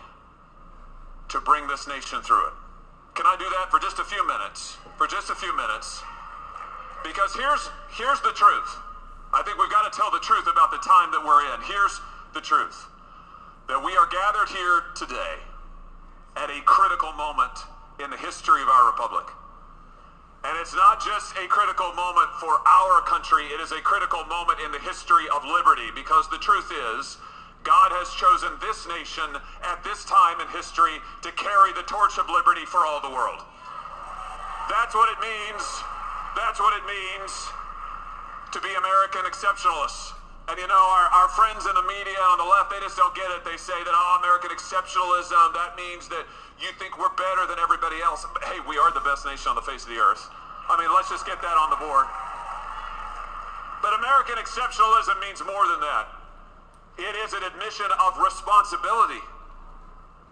to bring this nation through it. Can I do that for just a few minutes? For just a few minutes. Because here's here's the truth. I think we've got to tell the truth about the time that we're in. Here's the truth. That we are gathered here today at a critical moment in the history of our republic. And it's not just a critical moment for our country, it is a critical moment in the history of liberty because the truth is God has chosen this nation at this time in history to carry the torch of liberty for all the world. That's what it means. That's what it means to be American exceptionalists. And you know, our, our friends in the media on the left, they just don't get it. They say that, oh, American exceptionalism, that means that you think we're better than everybody else. But, hey, we are the best nation on the face of the earth. I mean, let's just get that on the board. But American exceptionalism means more than that. It is an admission of responsibility.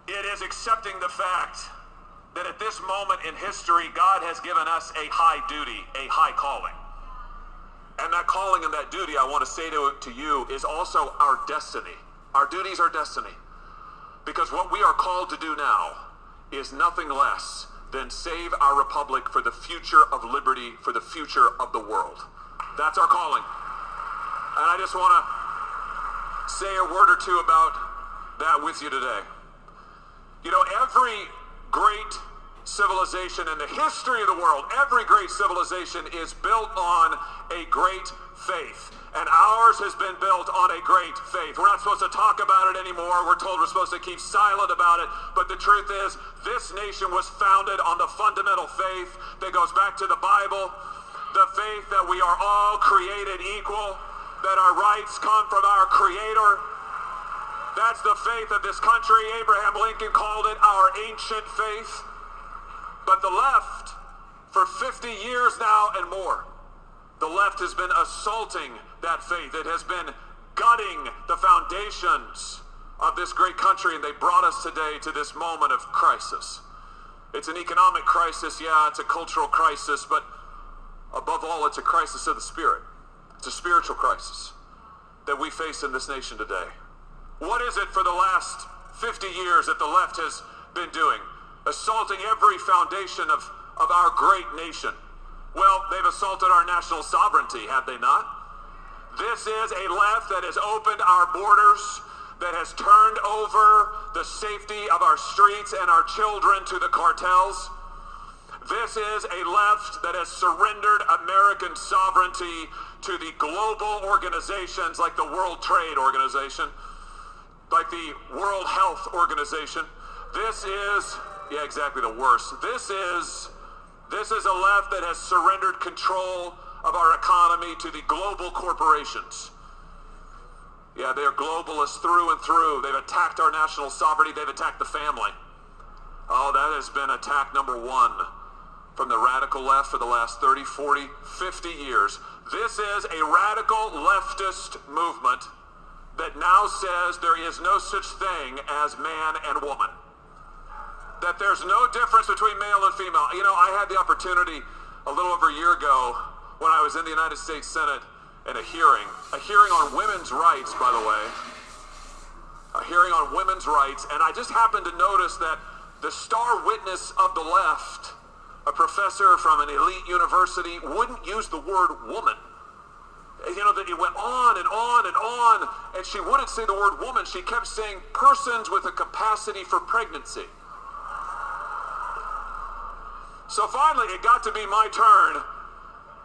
It is accepting the fact that at this moment in history, God has given us a high duty, a high calling. And that calling and that duty, I want to say to, to you, is also our destiny. Our duty is our destiny. Because what we are called to do now is nothing less than save our republic for the future of liberty, for the future of the world. That's our calling. And I just want to say a word or two about that with you today. You know, every great civilization in the history of the world, every great civilization is built on a great faith. And ours has been built on a great faith. We're not supposed to talk about it anymore. We're told we're supposed to keep silent about it. But the truth is, this nation was founded on the fundamental faith that goes back to the Bible, the faith that we are all created equal, that our rights come from our Creator. That's the faith of this country. Abraham Lincoln called it our ancient faith. But the left, for 50 years now and more, the left has been assaulting that faith. It has been gutting the foundations of this great country, and they brought us today to this moment of crisis. It's an economic crisis, yeah, it's a cultural crisis, but above all, it's a crisis of the spirit. It's a spiritual crisis that we face in this nation today. What is it for the last 50 years that the left has been doing? Assaulting every foundation of, of our great nation. Well, they've assaulted our national sovereignty, have they not? This is a left that has opened our borders, that has turned over the safety of our streets and our children to the cartels. This is a left that has surrendered American sovereignty to the global organizations like the World Trade Organization, like the World Health Organization. This is, yeah, exactly the worst. This is this is a left that has surrendered control of our economy to the global corporations. Yeah, they are globalists through and through. They've attacked our national sovereignty. They've attacked the family. Oh, that has been attack number one from the radical left for the last 30, 40, 50 years. This is a radical leftist movement that now says there is no such thing as man and woman that there's no difference between male and female. You know, I had the opportunity a little over a year ago when I was in the United States Senate in a hearing, a hearing on women's rights, by the way, a hearing on women's rights, and I just happened to notice that the star witness of the left, a professor from an elite university, wouldn't use the word woman. You know, that it went on and on and on, and she wouldn't say the word woman. She kept saying persons with a capacity for pregnancy. So finally, it got to be my turn.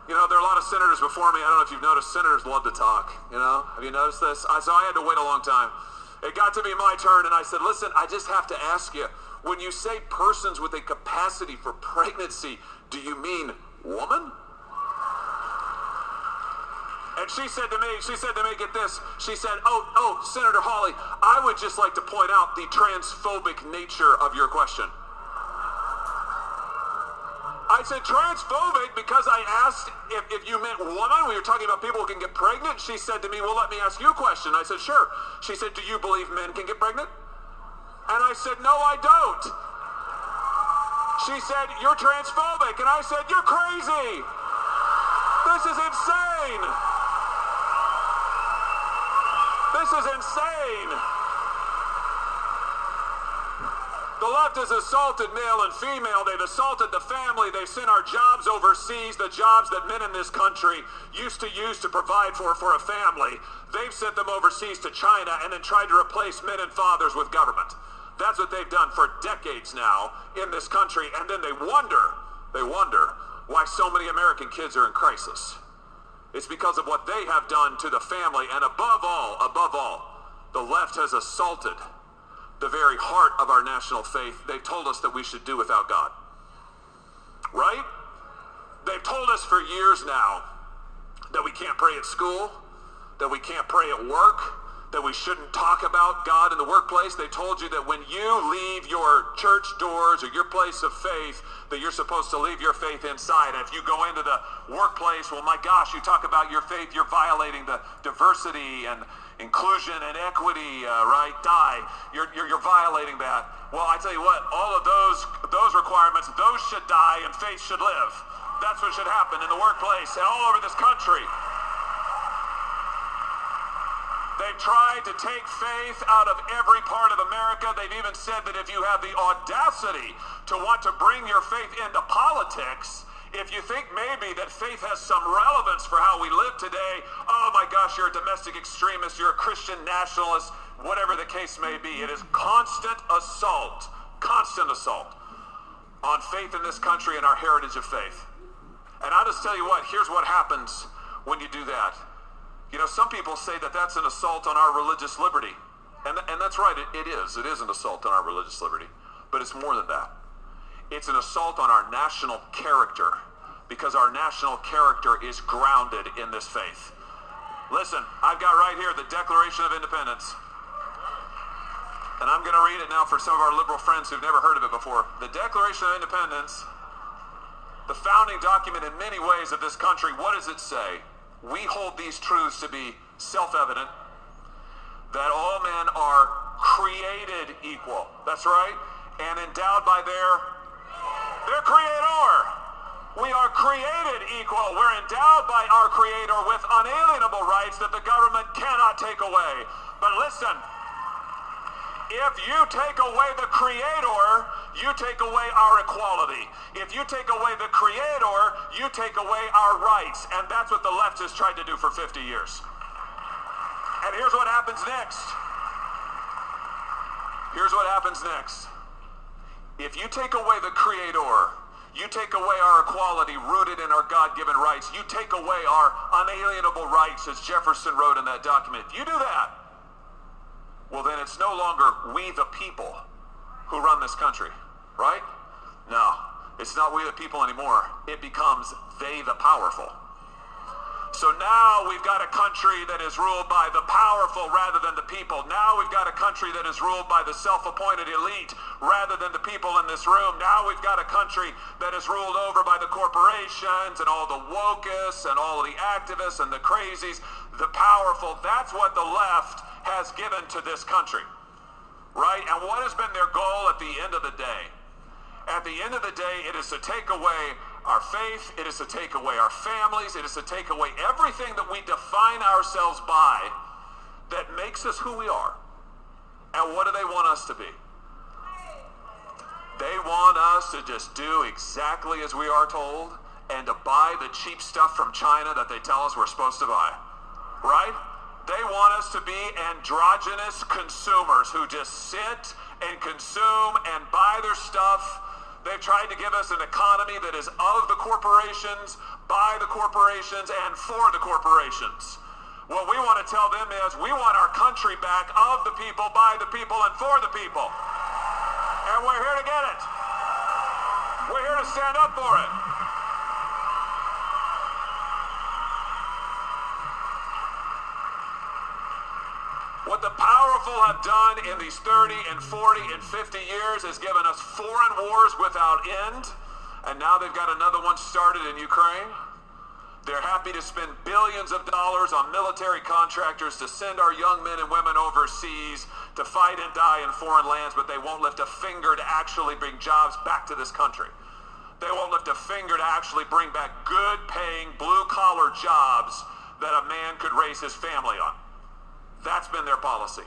You know, there are a lot of senators before me. I don't know if you've noticed, senators love to talk. You know, have you noticed this? I, so I had to wait a long time. It got to be my turn, and I said, listen, I just have to ask you, when you say persons with a capacity for pregnancy, do you mean woman? And she said to me, she said to me, get this, she said, oh, oh, Senator Hawley, I would just like to point out the transphobic nature of your question. I said transphobic because I asked if, if you meant woman when you're talking about people who can get pregnant. She said to me, well, let me ask you a question. I said, sure. She said, do you believe men can get pregnant? And I said, no, I don't. She said, you're transphobic. And I said, you're crazy. This is insane. This is insane. The left has assaulted male and female. They've assaulted the family. They've sent our jobs overseas, the jobs that men in this country used to use to provide for for a family. They've sent them overseas to China and then tried to replace men and fathers with government. That's what they've done for decades now in this country. And then they wonder, they wonder why so many American kids are in crisis. It's because of what they have done to the family. And above all, above all, the left has assaulted the very heart of our national faith, they've told us that we should do without God. Right? They've told us for years now that we can't pray at school, that we can't pray at work, that we shouldn't talk about God in the workplace. They told you that when you leave your church doors or your place of faith, that you're supposed to leave your faith inside. And if you go into the workplace, well, my gosh, you talk about your faith, you're violating the diversity and inclusion and equity, uh, right? Die. You're, you're, you're violating that. Well, I tell you what, all of those, those requirements, those should die and faith should live. That's what should happen in the workplace and all over this country. They They've tried to take faith out of every part of America. They've even said that if you have the audacity to want to bring your faith into politics, if you think maybe that faith has some relevance for how we live today, oh my gosh, you're a domestic extremist, you're a Christian nationalist, whatever the case may be. It is constant assault, constant assault on faith in this country and our heritage of faith. And I'll just tell you what, here's what happens when you do that. You know, some people say that that's an assault on our religious liberty. And, and that's right, it, it is. It is an assault on our religious liberty. But it's more than that. It's an assault on our national character because our national character is grounded in this faith. Listen, I've got right here the Declaration of Independence. And I'm going to read it now for some of our liberal friends who've never heard of it before. The Declaration of Independence, the founding document in many ways of this country, what does it say? We hold these truths to be self-evident, that all men are created equal. That's right. And endowed by their, their creator. We are created equal. We're endowed by our creator with unalienable rights that the government cannot take away. But listen, if you take away the creator, you take away our equality. If you take away the creator, you take away our rights. And that's what the left has tried to do for 50 years. And here's what happens next. Here's what happens next. If you take away the creator, you take away our equality rooted in our God-given rights. You take away our unalienable rights, as Jefferson wrote in that document. If you do that, well, then it's no longer we the people who run this country, right? No, it's not we the people anymore. It becomes they the powerful. So now we've got a country that is ruled by the powerful rather than the people. Now we've got a country that is ruled by the self-appointed elite rather than the people in this room. Now we've got a country that is ruled over by the corporations and all the wokists and all the activists and the crazies, the powerful. That's what the left has given to this country, right? And what has been their goal at the end of the day? At the end of the day, it is to take away our faith, it is to take away our families, it is to take away everything that we define ourselves by that makes us who we are. And what do they want us to be? They want us to just do exactly as we are told and to buy the cheap stuff from China that they tell us we're supposed to buy. Right? They want us to be androgynous consumers who just sit and consume and buy their stuff. They've tried to give us an economy that is of the corporations, by the corporations, and for the corporations. What we want to tell them is we want our country back of the people, by the people, and for the people. And we're here to get it. We're here to stand up for it. What powerful have done in these 30 and 40 and 50 years has given us foreign wars without end. And now they've got another one started in Ukraine. They're happy to spend billions of dollars on military contractors to send our young men and women overseas to fight and die in foreign lands, but they won't lift a finger to actually bring jobs back to this country. They won't lift a finger to actually bring back good paying blue collar jobs that a man could raise his family on. That's been their policy.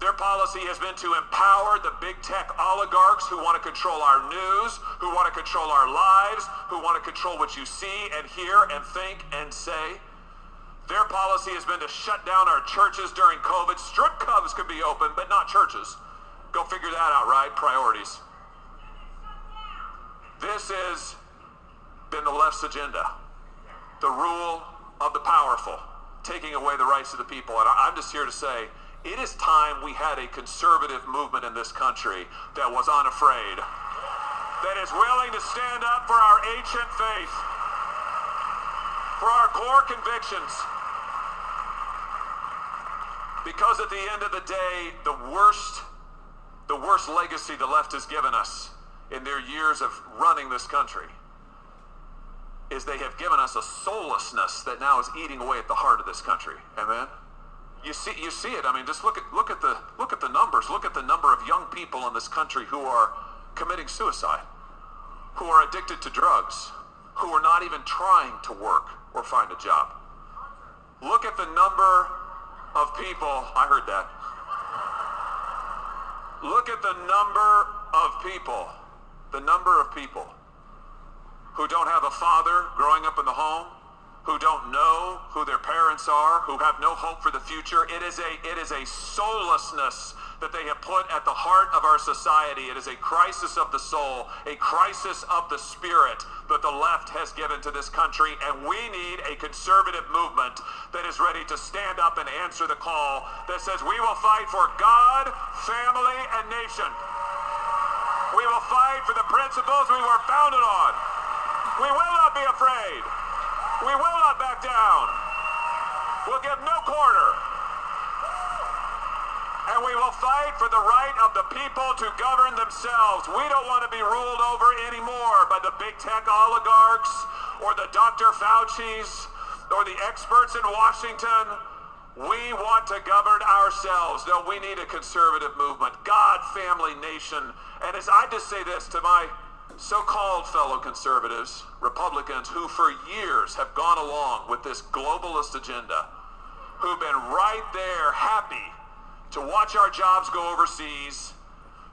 Their policy has been to empower the big tech oligarchs who want to control our news, who want to control our lives, who want to control what you see and hear and think and say. Their policy has been to shut down our churches during COVID. Strip clubs could be open, but not churches. Go figure that out, right? Priorities. This has been the left's agenda. The rule of the powerful, taking away the rights of the people. And I'm just here to say, it is time we had a conservative movement in this country that was unafraid, that is willing to stand up for our ancient faith, for our core convictions. Because at the end of the day, the worst, the worst legacy the left has given us in their years of running this country is they have given us a soullessness that now is eating away at the heart of this country. Amen. You see, you see it. I mean, just look at look at the look at the numbers. Look at the number of young people in this country who are committing suicide, who are addicted to drugs, who are not even trying to work or find a job. Look at the number of people, I heard that. Look at the number of people, the number of people who don't have a father growing up in the home, who don't know who their parents are, who have no hope for the future. It is a it is a soullessness that they have put at the heart of our society. It is a crisis of the soul, a crisis of the spirit that the left has given to this country, and we need a conservative movement that is ready to stand up and answer the call that says we will fight for God, family, and nation. We will fight for the principles we were founded on. We will not be afraid. We will not back down. We'll give no quarter. And we will fight for the right of the people to govern themselves. We don't want to be ruled over anymore by the big tech oligarchs or the Dr. Fauci's or the experts in Washington. We want to govern ourselves. No, we need a conservative movement. God, family, nation. And as I just say this to my so-called fellow conservatives, Republicans, who for years have gone along with this globalist agenda, who've been right there happy to watch our jobs go overseas,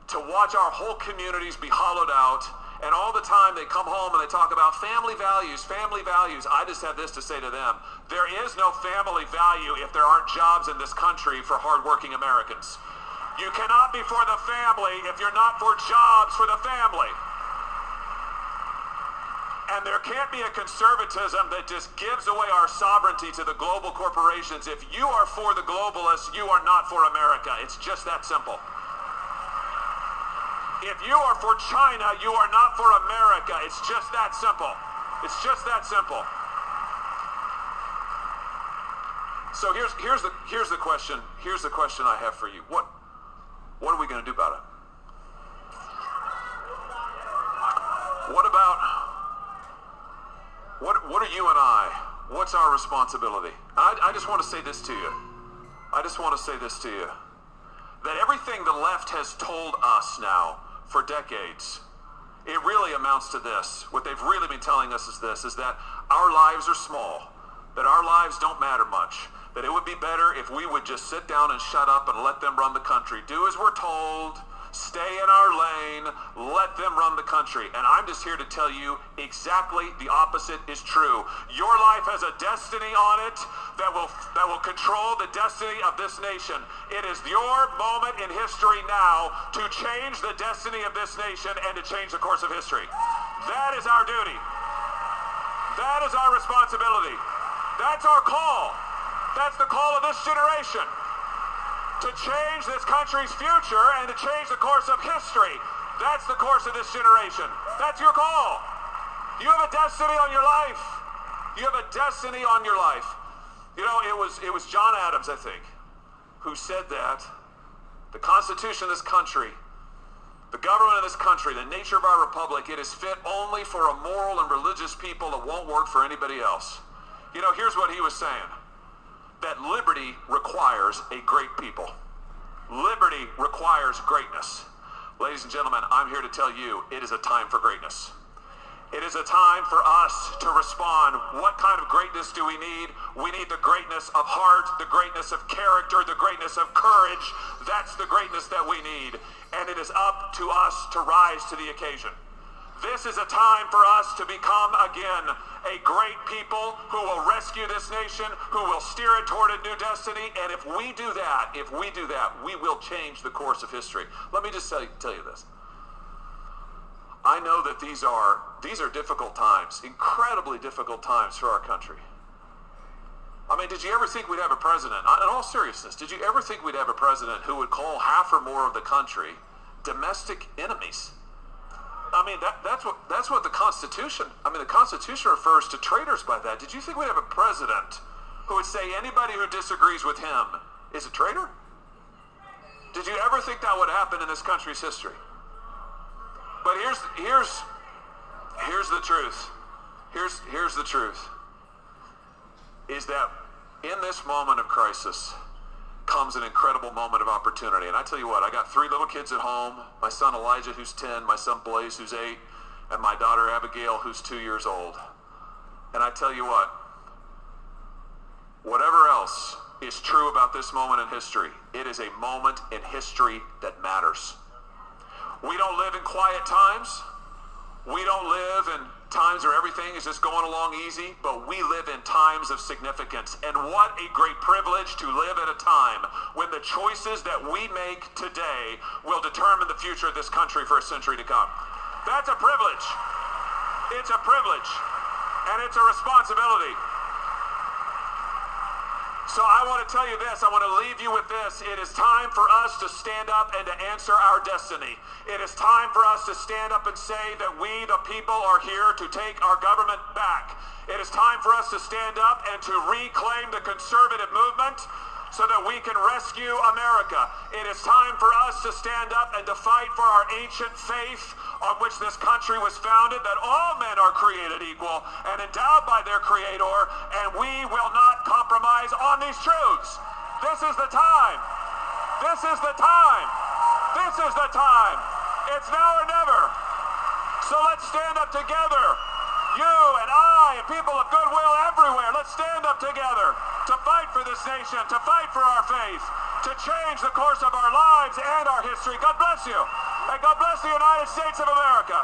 to watch our whole communities be hollowed out, and all the time they come home and they talk about family values, family values. I just have this to say to them. There is no family value if there aren't jobs in this country for hardworking Americans. You cannot be for the family if you're not for jobs for the family. And there can't be a conservatism that just gives away our sovereignty to the global corporations. If you are for the globalists, you are not for America. It's just that simple. If you are for China, you are not for America. It's just that simple. It's just that simple. So here's here's the here's the question. Here's the question I have for you. What what are we going to do about it? What about what what are you and I? What's our responsibility? I, I just want to say this to you. I just want to say this to you. That everything the left has told us now for decades, it really amounts to this. What they've really been telling us is this, is that our lives are small, that our lives don't matter much, that it would be better if we would just sit down and shut up and let them run the country. Do as we're told, stay in our lane, let them run the country. And I'm just here to tell you exactly the opposite is true. Your life has a destiny on it that will that will control the destiny of this nation. It is your moment in history now to change the destiny of this nation and to change the course of history. That is our duty. That is our responsibility. That's our call. That's the call of this generation to change this country's future and to change the course of history. That's the course of this generation. That's your call. You have a destiny on your life. You have a destiny on your life. You know, it was it was John Adams, I think, who said that the Constitution of this country, the government of this country, the nature of our republic, it is fit only for a moral and religious people that won't work for anybody else. You know, here's what he was saying that liberty requires a great people. Liberty requires greatness. Ladies and gentlemen, I'm here to tell you it is a time for greatness. It is a time for us to respond. What kind of greatness do we need? We need the greatness of heart, the greatness of character, the greatness of courage. That's the greatness that we need. And it is up to us to rise to the occasion. This is a time for us to become again a great people who will rescue this nation, who will steer it toward a new destiny. And if we do that, if we do that, we will change the course of history. Let me just tell you, tell you this. I know that these are these are difficult times, incredibly difficult times for our country. I mean, did you ever think we'd have a president? In all seriousness, did you ever think we'd have a president who would call half or more of the country domestic enemies? I mean, that, that's what that's what the Constitution. I mean, the Constitution refers to traitors by that. Did you think we'd have a president who would say anybody who disagrees with him is a traitor? Did you ever think that would happen in this country's history? But here's here's here's the truth. Here's here's the truth. Is that in this moment of crisis comes an incredible moment of opportunity. And I tell you what, I got three little kids at home. My son Elijah, who's 10, my son Blaze, who's 8, and my daughter Abigail, who's 2 years old. And I tell you what, whatever else is true about this moment in history. It is a moment in history that matters. We don't live in quiet times. We don't live in times where everything is just going along easy, but we live in times of significance. And what a great privilege to live at a time when the choices that we make today will determine the future of this country for a century to come. That's a privilege. It's a privilege. And it's a responsibility. So I want to tell you this. I want to leave you with this. It is time for us to stand up and to answer our destiny. It is time for us to stand up and say that we, the people, are here to take our government back. It is time for us to stand up and to reclaim the conservative movement so that we can rescue America. It is time for us to stand up and to fight for our ancient faith on which this country was founded, that all men are created equal and endowed by their Creator, and we will not compromise on these truths. This is the time. This is the time. This is the time. It's now or never. So let's stand up together. You and I and people of goodwill everywhere. Let's stand up together to fight for this nation, to fight for our faith, to change the course of our lives and our history. God bless you. And God bless the United States of America.